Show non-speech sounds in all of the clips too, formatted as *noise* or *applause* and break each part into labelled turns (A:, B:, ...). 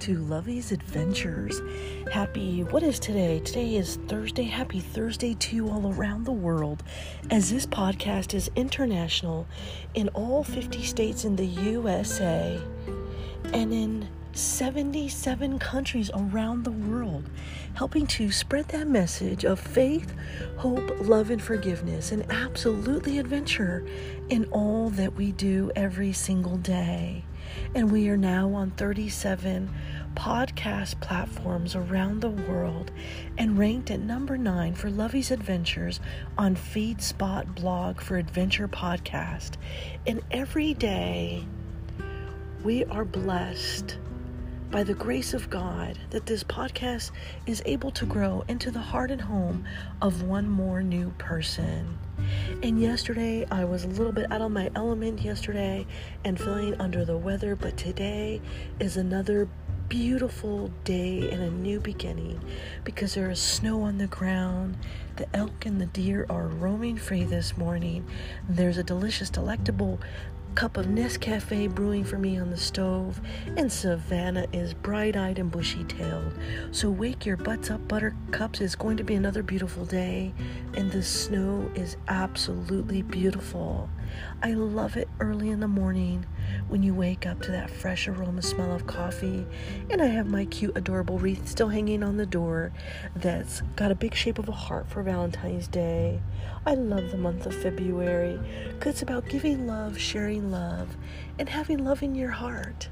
A: to Lovey's Adventures. Happy, what is today? Today is Thursday. Happy Thursday to you all around the world, as this podcast is international in all 50 states in the USA and in 77 countries around the world, helping to spread that message of faith, hope, love, and forgiveness, and absolutely adventure in all that we do every single day. And we are now on 37 podcast platforms around the world and ranked at number nine for Lovey's Adventures on FeedSpot blog for Adventure Podcast. And every day we are blessed by the grace of God that this podcast is able to grow into the heart and home of one more new person. And yesterday, I was a little bit out of my element yesterday and feeling under the weather, but today is another beautiful day and a new beginning because there is snow on the ground. The elk and the deer are roaming free this morning. There's a delicious, delectable cup of Nescafe brewing for me on the stove, and Savannah is bright eyed and bushy tailed. So wake your butts up, buttercups. It's going to be another beautiful day, and the snow is absolutely beautiful. I love it early in the morning when you wake up to that fresh aroma smell of coffee. And I have my cute, adorable wreath still hanging on the door that's got a big shape of a heart for Valentine's Day. I love the month of February because it's about giving love, sharing love, and having love in your heart.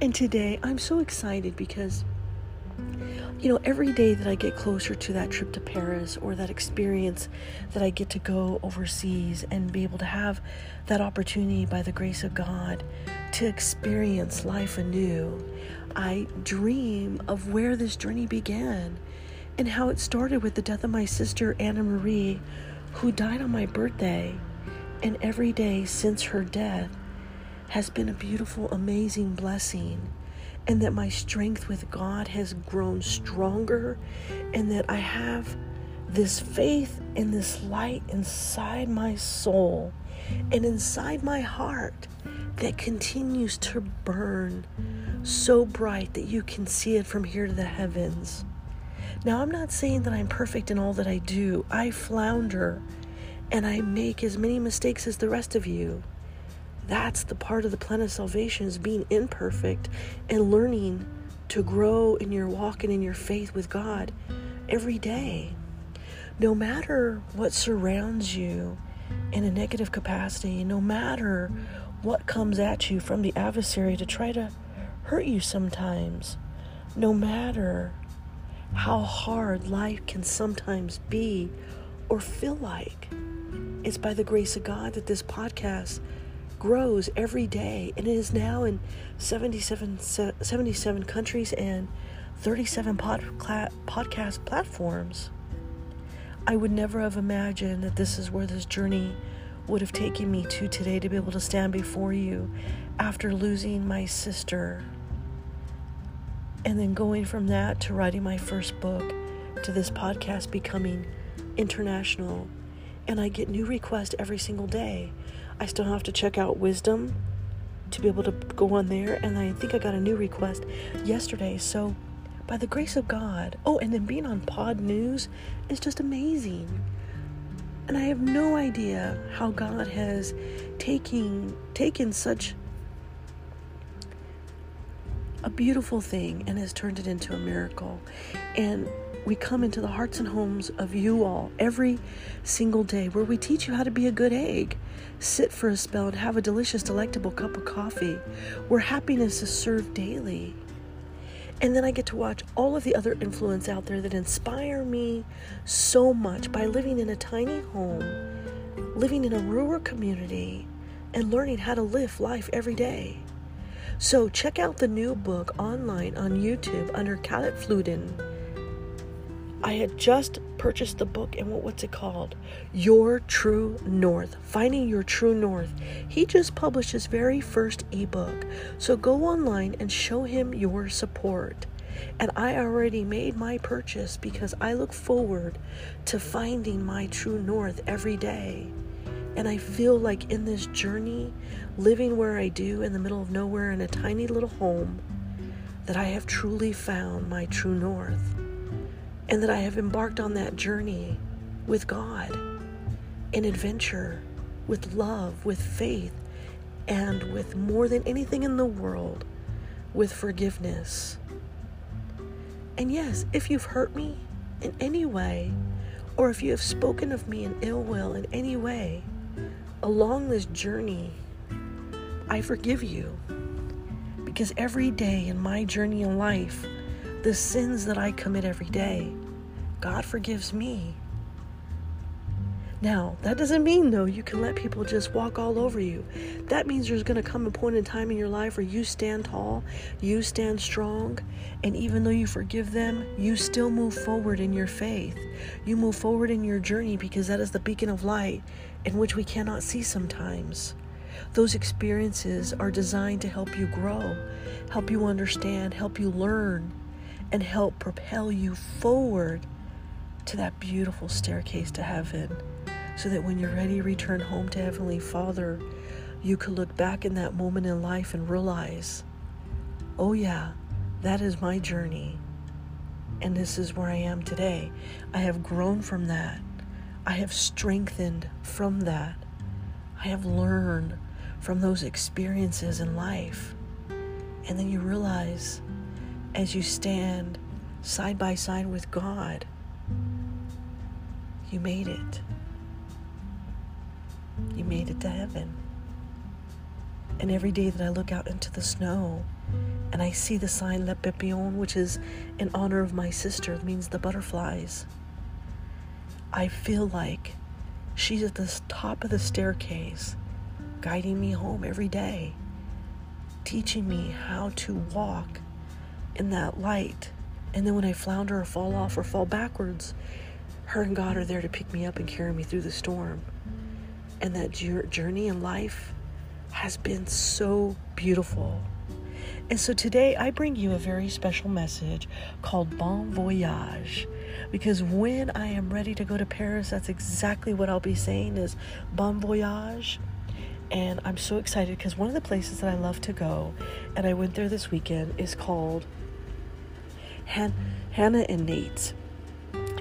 A: And today I'm so excited because you know, every day that I get closer to that trip to Paris or that experience that I get to go overseas and be able to have that opportunity by the grace of God to experience life anew, I dream of where this journey began and how it started with the death of my sister Anna Marie, who died on my birthday. And every day since her death has been a beautiful, amazing blessing and that my strength with God has grown stronger, and that I have this faith and this light inside my soul and inside my heart that continues to burn so bright that you can see it from here to the heavens. Now, I'm not saying that I'm perfect in all that I do. I flounder and I make as many mistakes as the rest of you. That's the part of the plan of salvation is being imperfect and learning to grow in your walk and in your faith with God every day. No matter what surrounds you in a negative capacity, no matter what comes at you from the adversary to try to hurt you sometimes, no matter how hard life can sometimes be or feel like, it's by the grace of God that this podcast grows every day and it is now in 77, 77 countries and 37 pod, podcast platforms. I would never have imagined that this is where this journey would have taken me to today to be able to stand before you after losing my sister. And then going from that to writing my first book to this podcast becoming international. And I get new requests every single day. I still have to check out Wisdom to be able to go on there. And I think I got a new request yesterday. So, by the grace of God, oh, and then being on Pod News is just amazing. And I have no idea how God has taken taken such a beautiful thing and has turned it into a miracle. And we come into the hearts and homes of you all every single day where we teach you how to be a good egg. Sit for a spell and have a delicious, delectable cup of coffee where happiness is served daily. And then I get to watch all of the other influence out there that inspire me so much by living in a tiny home, living in a rural community, and learning how to live life every day. So check out the new book online on YouTube under Khaled Fluden I had just purchased the book and what, what's it called? Your True North. Finding Your True North. He just published his very first ebook. So go online and show him your support. And I already made my purchase because I look forward to finding my true north every day. And I feel like in this journey, living where I do in the middle of nowhere in a tiny little home, that I have truly found my true north and that I have embarked on that journey with God, an adventure with love, with faith, and with more than anything in the world, with forgiveness. And yes, if you've hurt me in any way, or if you have spoken of me in ill will in any way along this journey, I forgive you. Because every day in my journey in life, the sins that I commit every day, God forgives me. Now, that doesn't mean, though, you can let people just walk all over you. That means there's going to come a point in time in your life where you stand tall, you stand strong, and even though you forgive them, you still move forward in your faith. You move forward in your journey because that is the beacon of light in which we cannot see sometimes. Those experiences are designed to help you grow, help you understand, help you learn, and help propel you forward to that beautiful staircase to heaven so that when you're ready to return home to Heavenly Father, you could look back in that moment in life and realize, oh, yeah, that is my journey. And this is where I am today. I have grown from that. I have strengthened from that. I have learned from those experiences in life. And then you realize as you stand side by side with God, you made it. You made it to heaven. And every day that I look out into the snow and I see the sign Le Papillon, which is in honor of my sister, it means the butterflies, I feel like she's at the top of the staircase, guiding me home every day, teaching me how to walk in that light. And then when I flounder or fall off or fall backwards, her and God are there to pick me up and carry me through the storm and that journey in life has been so beautiful. And so today I bring you a very special message called Bon Voyage. Because when I am ready to go to Paris, that's exactly what I'll be saying is Bon Voyage. And I'm so excited because one of the places that I love to go, and I went there this weekend, is called Han- Hannah and Nate's.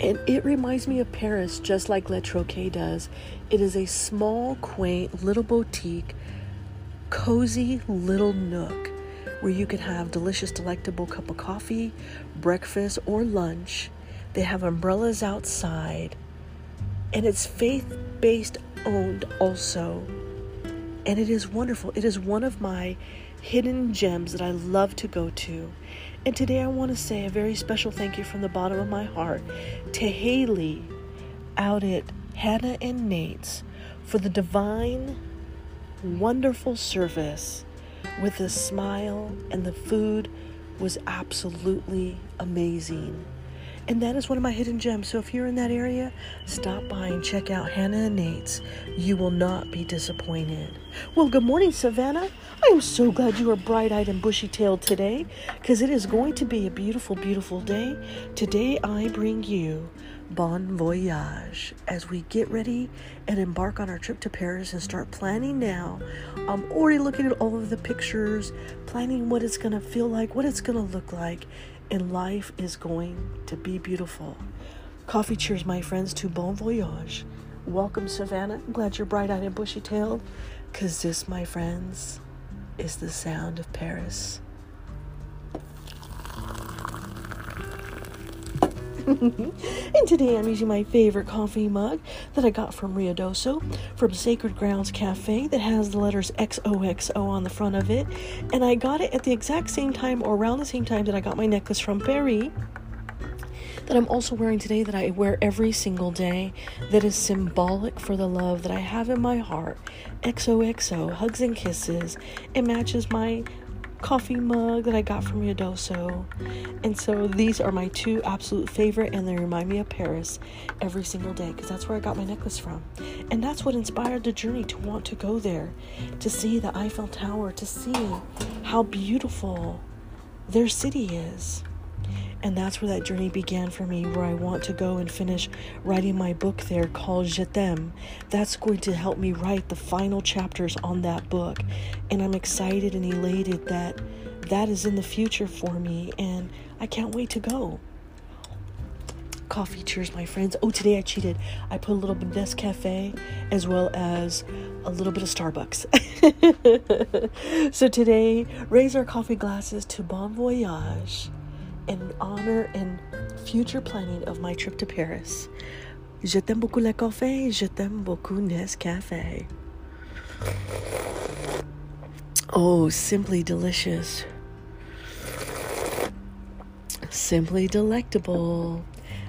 A: And it reminds me of Paris just like Le Troquet does. It is a small, quaint little boutique, cozy little nook where you can have delicious, delectable cup of coffee, breakfast, or lunch. They have umbrellas outside, and it's faith based owned also. And it is wonderful. It is one of my hidden gems that I love to go to. And today I want to say a very special thank you from the bottom of my heart to Haley out at Hannah and Nate's for the divine, wonderful service with a smile, and the food was absolutely amazing. And that is one of my hidden gems. So if you're in that area, stop by and check out Hannah and Nate's. You will not be disappointed. Well, good morning, Savannah. I am so glad you are bright eyed and bushy tailed today because it is going to be a beautiful, beautiful day. Today, I bring you Bon Voyage as we get ready and embark on our trip to Paris and start planning now. I'm already looking at all of the pictures, planning what it's going to feel like, what it's going to look like, and life is going to be beautiful. Coffee cheers, my friends, to Bon Voyage. Welcome, Savannah. I'm glad you're bright eyed and bushy tailed, because this, my friends, is the sound of Paris. *laughs* and today I'm using my favorite coffee mug that I got from Ruidoso from Sacred Grounds Cafe that has the letters XOXO on the front of it. And I got it at the exact same time or around the same time that I got my necklace from Paris that I'm also wearing today that I wear every single day that is symbolic for the love that I have in my heart. XOXO, hugs and kisses. It matches my coffee mug that I got from Ruidoso. And so these are my two absolute favorite, and they remind me of Paris every single day because that's where I got my necklace from. And that's what inspired the journey to want to go there, to see the Eiffel Tower, to see how beautiful their city is. And that's where that journey began for me, where I want to go and finish writing my book there called Je t'aime. That's going to help me write the final chapters on that book. And I'm excited and elated that that is in the future for me, and I can't wait to go. Coffee, cheers, my friends. Oh, today I cheated. I put a little bit of Nescafe as well as a little bit of Starbucks. *laughs* so today, raise our coffee glasses to Bon Voyage in honor and future planning of my trip to Paris. Je t'aime beaucoup le café, je t'aime beaucoup Nescafe. Oh, simply delicious. Simply delectable.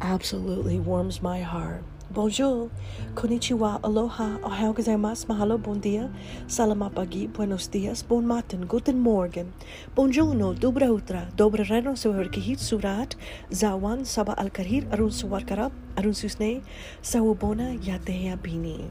A: Absolutely warms my heart. Bonjour, konnichiwa, aloha, ohayou gozaimasu, mahalo, bon dia, salamat pagi, buenos dias, bon matin, guten morgen, bonjourno, dobra utra, dobra reno, sewerkihit surat, zawan, saba al karhir, arun suwarkarab, arun susne, sawubona, yatehea bini.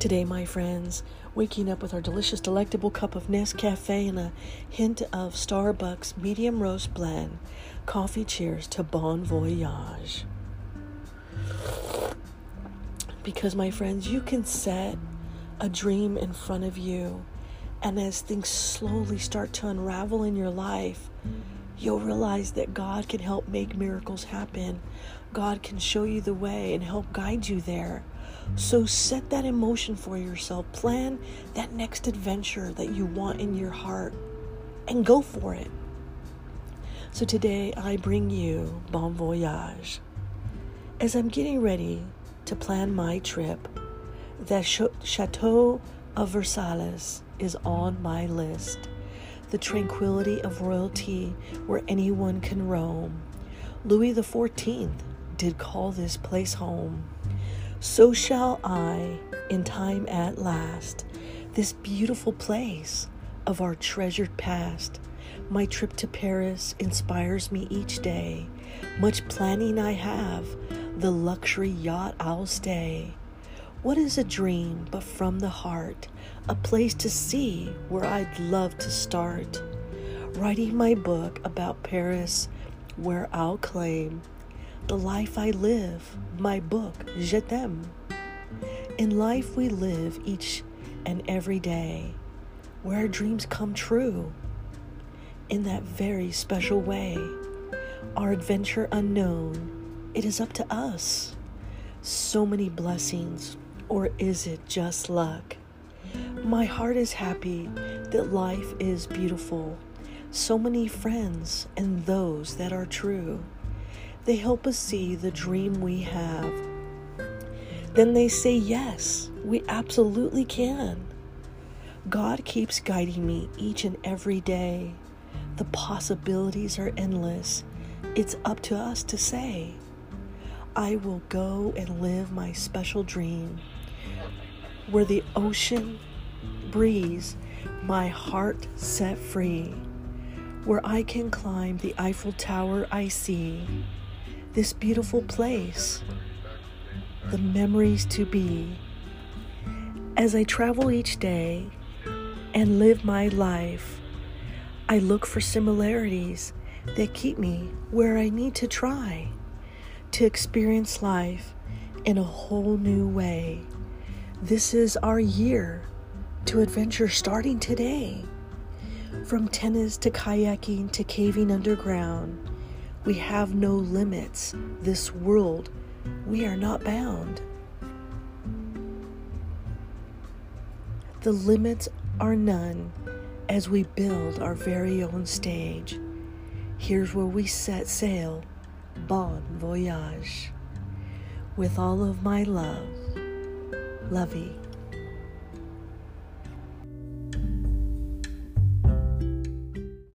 A: Today, my friends, waking up with our delicious, delectable cup of Nescafe and a hint of Starbucks medium roast blend. Coffee cheers to Bon Voyage. Because, my friends, you can set a dream in front of you, and as things slowly start to unravel in your life, you'll realize that God can help make miracles happen. God can show you the way and help guide you there. So set that emotion for yourself. Plan that next adventure that you want in your heart and go for it. So today I bring you Bon Voyage. As I'm getting ready to plan my trip, the Chateau of Versailles is on my list. The tranquility of royalty where anyone can roam. Louis XIV did call this place home. So shall I, in time at last, this beautiful place of our treasured past. My trip to Paris inspires me each day. Much planning I have, the luxury yacht I'll stay. What is a dream but from the heart? A place to see where I'd love to start. Writing my book about Paris, where I'll claim the life I live, my book, Je t'aime. In life we live each and every day, where dreams come true in that very special way. Our adventure unknown, it is up to us. So many blessings, or is it just luck? My heart is happy that life is beautiful. So many friends and those that are true. They help us see the dream we have. Then they say, Yes, we absolutely can. God keeps guiding me each and every day. The possibilities are endless. It's up to us to say, I will go and live my special dream. Where the ocean breeze my heart set free, where I can climb the Eiffel Tower I see. This beautiful place, the memories to be. As I travel each day and live my life, I look for similarities that keep me where I need to try to experience life in a whole new way. This is our year to adventure starting today. From tennis to kayaking to caving underground, we have no limits. This world, we are not bound. The limits are none as we build our very own stage. Here's where we set sail. Bon voyage. With all of my love, Lovey.